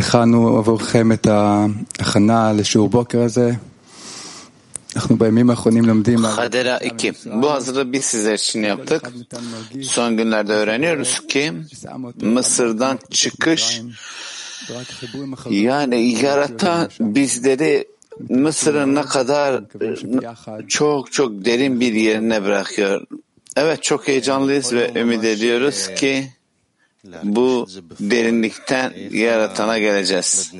הכנו עבורכם את ההכנה לשיעור בוקר הזה. אנחנו בימים האחרונים לומדים... Hadera 2. Bu hazırlığı biz sizler için yaptık. Son günlerde öğreniyoruz ki Mısır'dan çıkış yani yaratan bizleri Mısır'ın ne kadar çok çok derin bir yerine bırakıyor. Evet çok heyecanlıyız ve ümit ediyoruz ki bu derinlikten yaratana geleceğiz.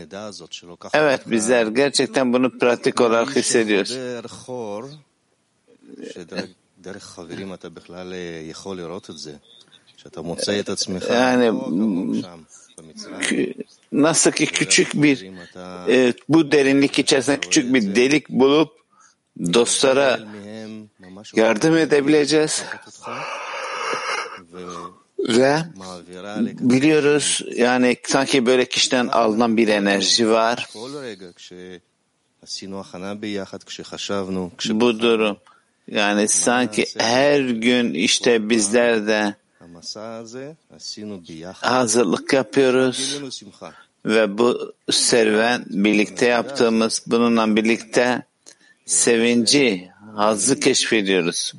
Evet bizler gerçekten bunu pratik olarak hissediyoruz. Yani nasıl ki küçük bir e, bu derinlik içerisinde küçük bir delik bulup dostlara yardım edebileceğiz. Ve biliyoruz yani sanki böyle kişiden alınan bir enerji var. Bu durum yani sanki her gün işte bizler de hazırlık yapıyoruz. Ve bu serüven birlikte yaptığımız bununla birlikte sevinci, hazzı keşfediyoruz.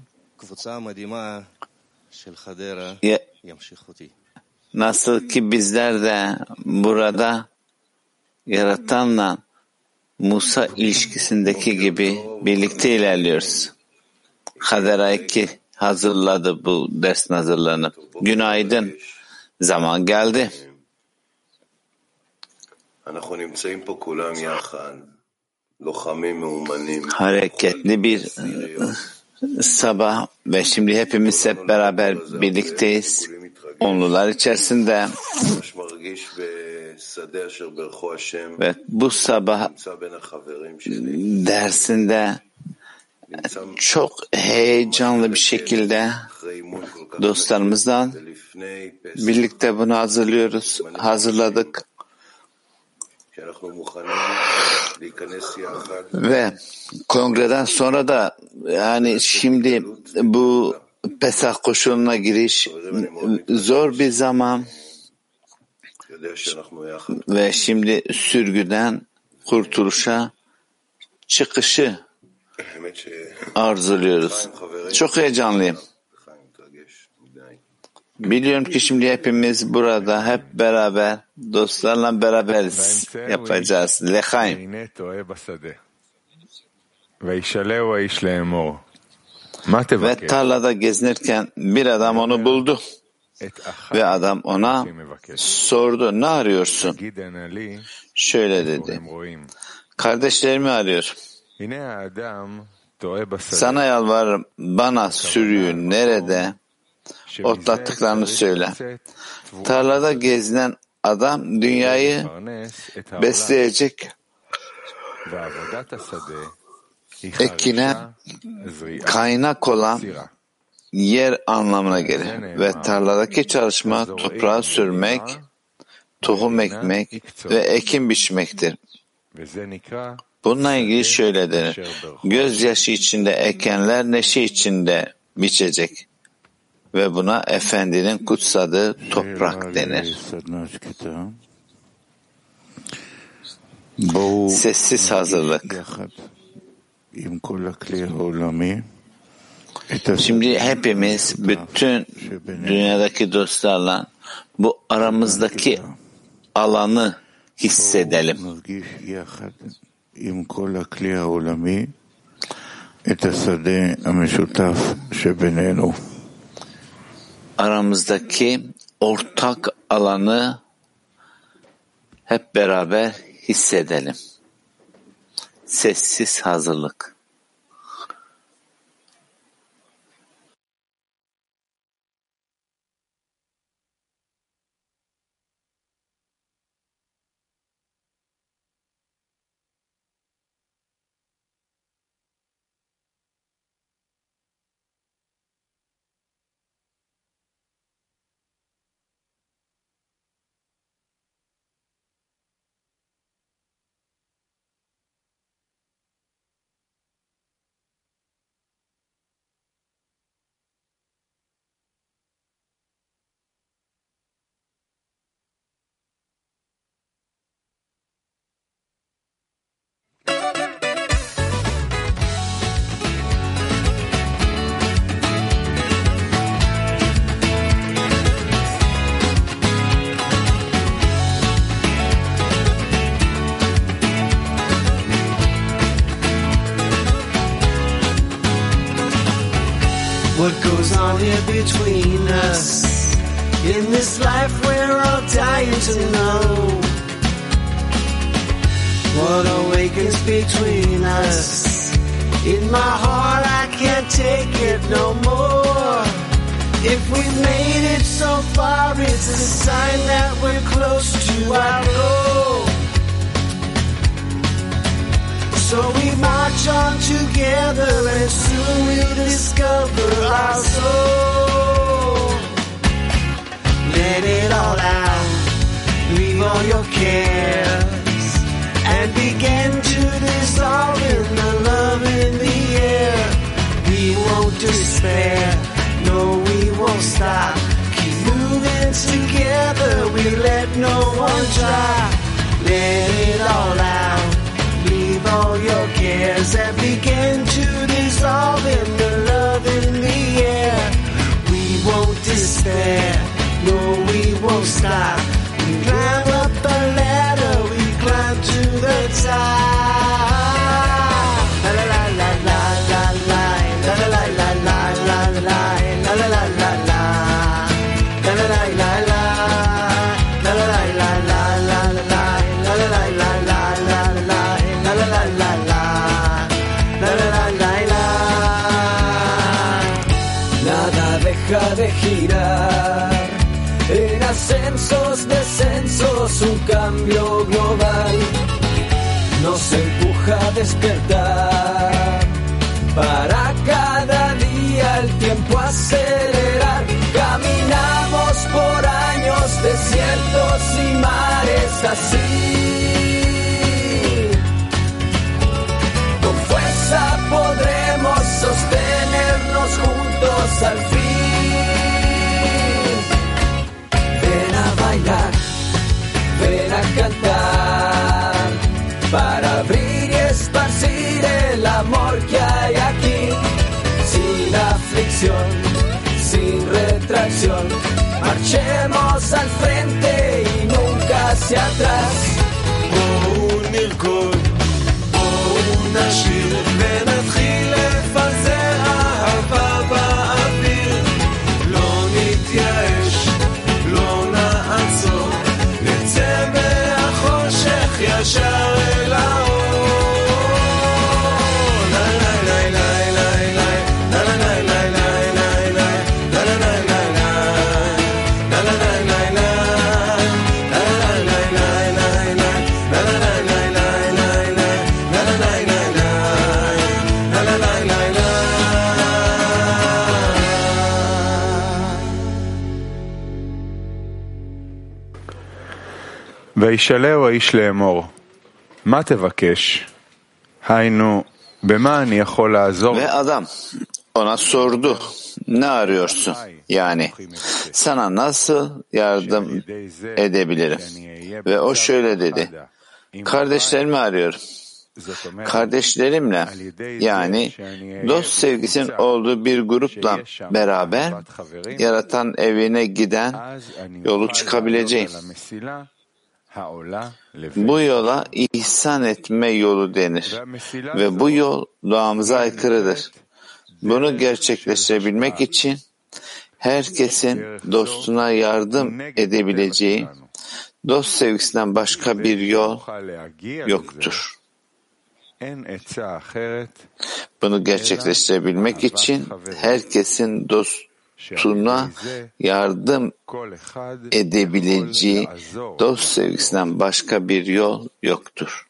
Nasıl ki bizler de burada yaratanla Musa ilişkisindeki gibi birlikte ilerliyoruz. Hadera 2 hazırladı bu dersin hazırlanıp. Günaydın. Zaman geldi. Hareketli bir sabah ve şimdi hepimiz hep beraber birlikteyiz. Onlular içerisinde ve bu sabah dersinde çok heyecanlı bir şekilde dostlarımızdan birlikte bunu hazırlıyoruz, hazırladık. Ve kongreden sonra da yani şimdi bu Pesah koşuluna giriş zor bir zaman ve şimdi sürgüden kurtuluşa çıkışı arzuluyoruz. Çok heyecanlıyım. Biliyorum ki şimdi hepimiz burada hep beraber dostlarla beraberiz yapacağız. Lechaim. Ve tarlada gezinirken bir adam onu buldu. Ve adam ona sordu ne arıyorsun? Şöyle dedi. Kardeşlerimi arıyor. Sana yalvarırım bana sürüyü nerede otlattıklarını söyle. Tarlada gezinen adam dünyayı besleyecek ekine kaynak olan yer anlamına gelir ve tarladaki çalışma toprağı sürmek, tohum ekmek ve ekim biçmektir. Bununla ilgili şöyle denir. Gözyaşı içinde ekenler neşe içinde biçecek. Ve buna efendinin kutsadığı toprak denir. Sessiz hazırlık. Şimdi hepimiz bütün dünyadaki dostlarla bu aramızdaki alanı hissedelim. Aramızdaki ortak alanı hep beraber hissedelim. Sessiz hazırlık. Between us. In this life we're all dying to know what awakens between us. In my heart I can't take it no more. If we've made it so far, it's a sign that we're close to our goal. So we march on together and soon we'll discover our soul. Let it all out, leave all your cares, and begin to dissolve in the love in the air. We won't despair, no we won't stop. Keep moving together, we let no one drop. Let it all out as every game. De girar. En ascensos, descensos, un cambio global. Nos empuja a despertar. Para cada día el tiempo acelerar. Caminamos por años, desiertos y mares así. Con fuerza podremos sostenernos juntos al fin. Marchemos al frente y nunca hacia atrás. O un halcón, o una chilena. וישאלהו האיש לאמור, מה תבקש? היינו, במה אני יכול לעזור? Ve adam ona sordu. Ne arıyorsun? Yani sana nasıl yardım edebilirim? Ve o şöyle dedi. Kardeşlerimi arıyorum. Kardeşlerimle yani dost sevgisinin olduğu bir grupla beraber yaratan evine giden yolu çıkabileceğim. Bu yola ihsan etme yolu denir ve bu yol doğamıza aykırıdır. Bunu gerçekleştirebilmek için herkesin dostuna yardım edebileceği dost sevgisinden başka bir yol yoktur. Bunu gerçekleştirebilmek için herkesin dostuna yardım edebileceği dost sevgisinden başka bir yol yoktur.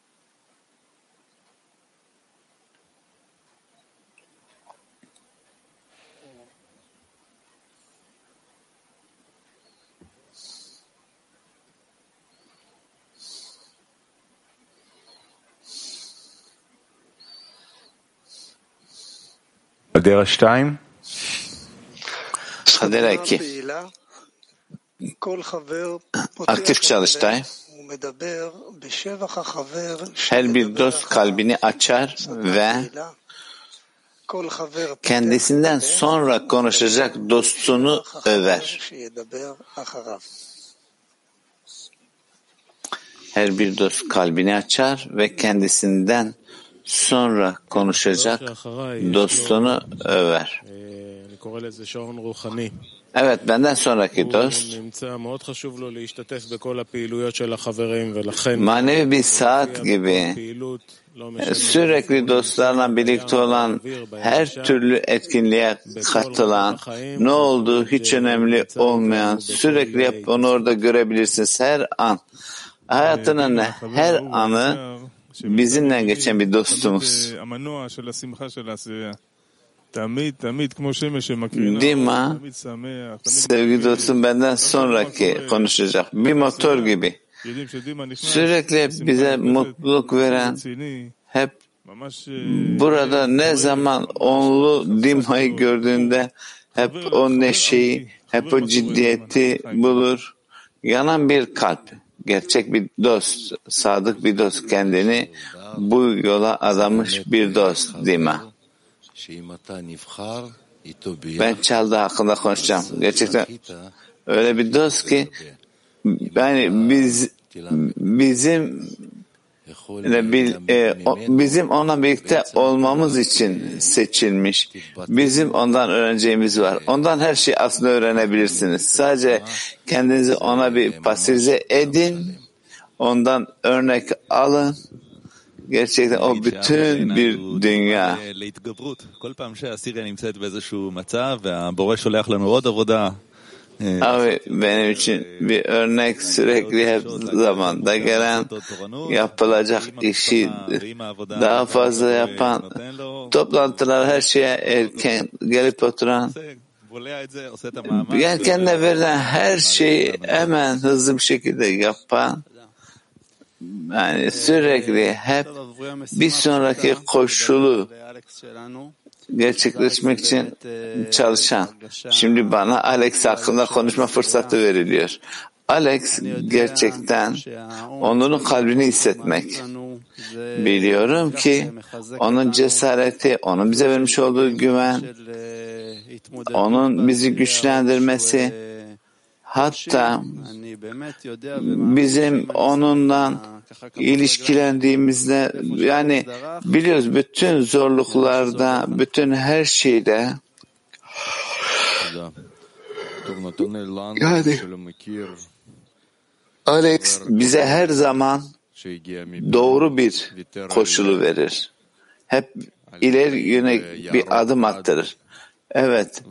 Adera 2 Hadera 2. Aktif çalıştay. Her bir dost kalbini açar ve kendisinden sonra konuşacak dostunu över. Her bir dost kalbini açar ve kendisinden sonra konuşacak dostunu över. Evet benden sonraki dost. manevi bir saat gibi. E, sürekli dostlarla birlikte olan her türlü etkinliğe katılan ne olduğu hiç önemli olmayan sürekli hep onu orada görebilirsiniz her an. Hayatının her anı bizimle geçen bir dostumuz. Dima sevgili dostum benden sonraki konuşacak. Bir motor gibi. sürekli bize mutluluk veren hep burada ne zaman onlu Dima'yı gördüğünde hep o neşeyi, hep o ciddiyeti bulur. Yanan bir kalp, gerçek bir dost, sadık bir dost kendini bu yola adamış bir dost Dima. Ben Çalda hakkında konuşacağım. Gerçekten öyle bir dost ki yani biz bizim e, bizim onunla birlikte olmamız için seçilmiş. Bizim ondan öğreneceğimiz var. Ondan her şeyi aslında öğrenebilirsiniz. Sadece kendinizi ona bir pasifize edin. Ondan örnek alın gerçekten o bütün bir dünya. Abi benim için bir örnek sürekli hep zamanda gelen yapılacak işi daha fazla yapan toplantılar her şeye erken gelip oturan erken de verilen her şeyi hemen hızlı bir şekilde yapan yani sürekli hep bir sonraki koşulu gerçekleşmek için çalışan. Şimdi bana Alex hakkında konuşma fırsatı veriliyor. Alex gerçekten onun kalbini hissetmek. Biliyorum ki onun cesareti, onun bize vermiş olduğu güven, onun bizi güçlendirmesi, hatta bizim onunla ilişkilendiğimizde yani biliyoruz bütün zorluklarda, bütün her şeyde Yani- Alex bize her zaman doğru bir koşulu verir. Hep ileri yönelik bir adım attırır. Evet,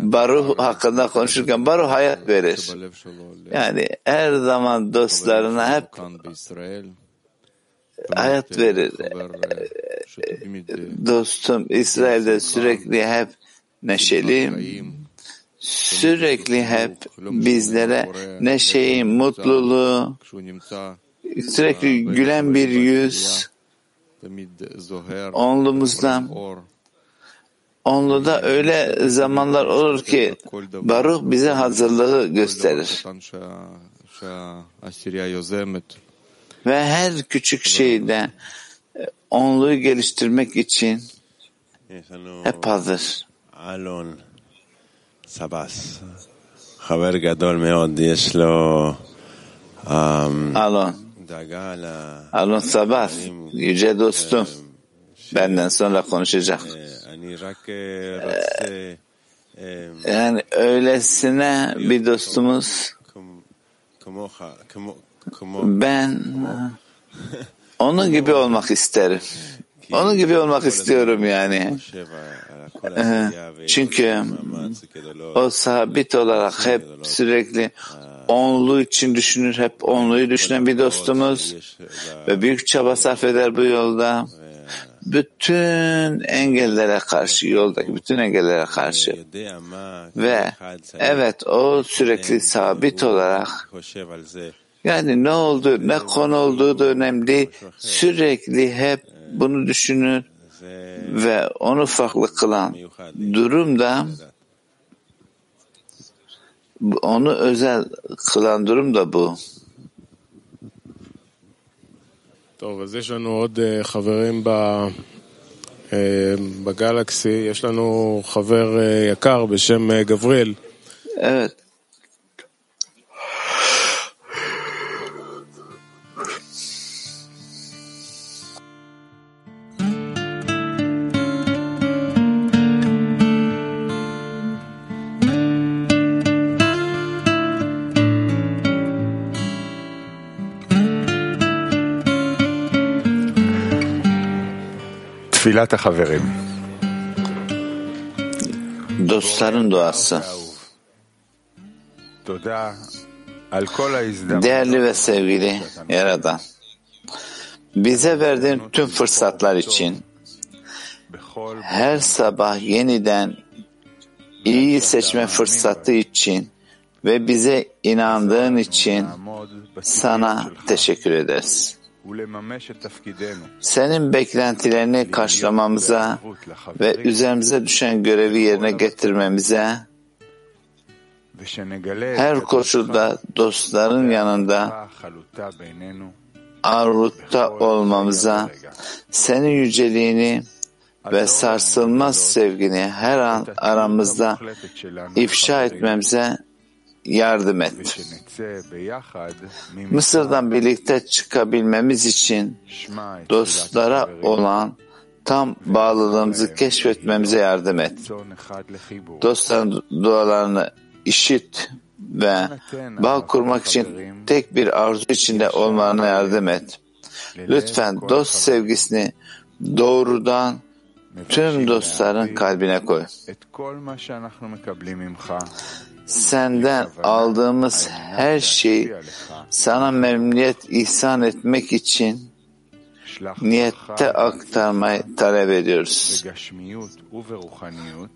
Baruh hakkında konuşurken Baruh hayat verir. Yani her zaman dostlarına hep hayat verir. Dostum İsrail'de sürekli hep neşeli, sürekli hep bizlere neşeyi, mutluluğu, sürekli gülen bir yüz, onlumuzda, Onlu da öyle zamanlar olur ki Baruch bize hazırlığı gösterir. Ve her küçük şeyde onluğu geliştirmek için hep hazır. Alon Sabas. Haber gadol meod. Yeş lo Alon. Alon Sabas. Yüce dostum benden sonra konuşacak. Yani öylesine bir dostumuz ben onun gibi olmak isterim. Onun gibi olmak istiyorum yani. Çünkü o sabit olarak hep sürekli onlu için düşünür, hep onluyu düşünen bir dostumuz ve büyük çaba sarf eder bu yolda bütün engellere karşı, yoldaki bütün engellere karşı. Ve evet o sürekli sabit olarak yani ne oldu, ne konu olduğu da önemli. Sürekli hep bunu düşünün ve onu farklı kılan durumda onu özel kılan durum da bu. טוב, אז יש לנו עוד אה, חברים ב, אה, בגלקסי. יש לנו חבר אה, יקר בשם גבריאל. Evet. Dostların duası. Değerli ve sevgili Yaradan, bize verdiğin tüm fırsatlar için her sabah yeniden iyi seçme fırsatı için ve bize inandığın için sana teşekkür ederiz. Senin beklentilerini karşılamamıza ve üzerimize düşen görevi yerine getirmemize her koşulda dostların yanında arutta olmamıza, senin yüceliğini ve sarsılmaz sevgini her an aramızda ifşa etmemize yardım et. Mısır'dan birlikte çıkabilmemiz için dostlara olan tam bağlılığımızı keşfetmemize yardım et. Dostların dualarını işit ve bağ kurmak için tek bir arzu içinde olmalarına yardım et. Lütfen dost sevgisini doğrudan tüm dostların kalbine koy senden aldığımız her şeyi sana memnuniyet ihsan etmek için niyette aktarmayı talep ediyoruz.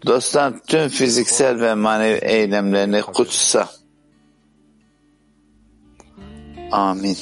Dostlar tüm fiziksel ve manevi eylemlerini kutsa. Amin.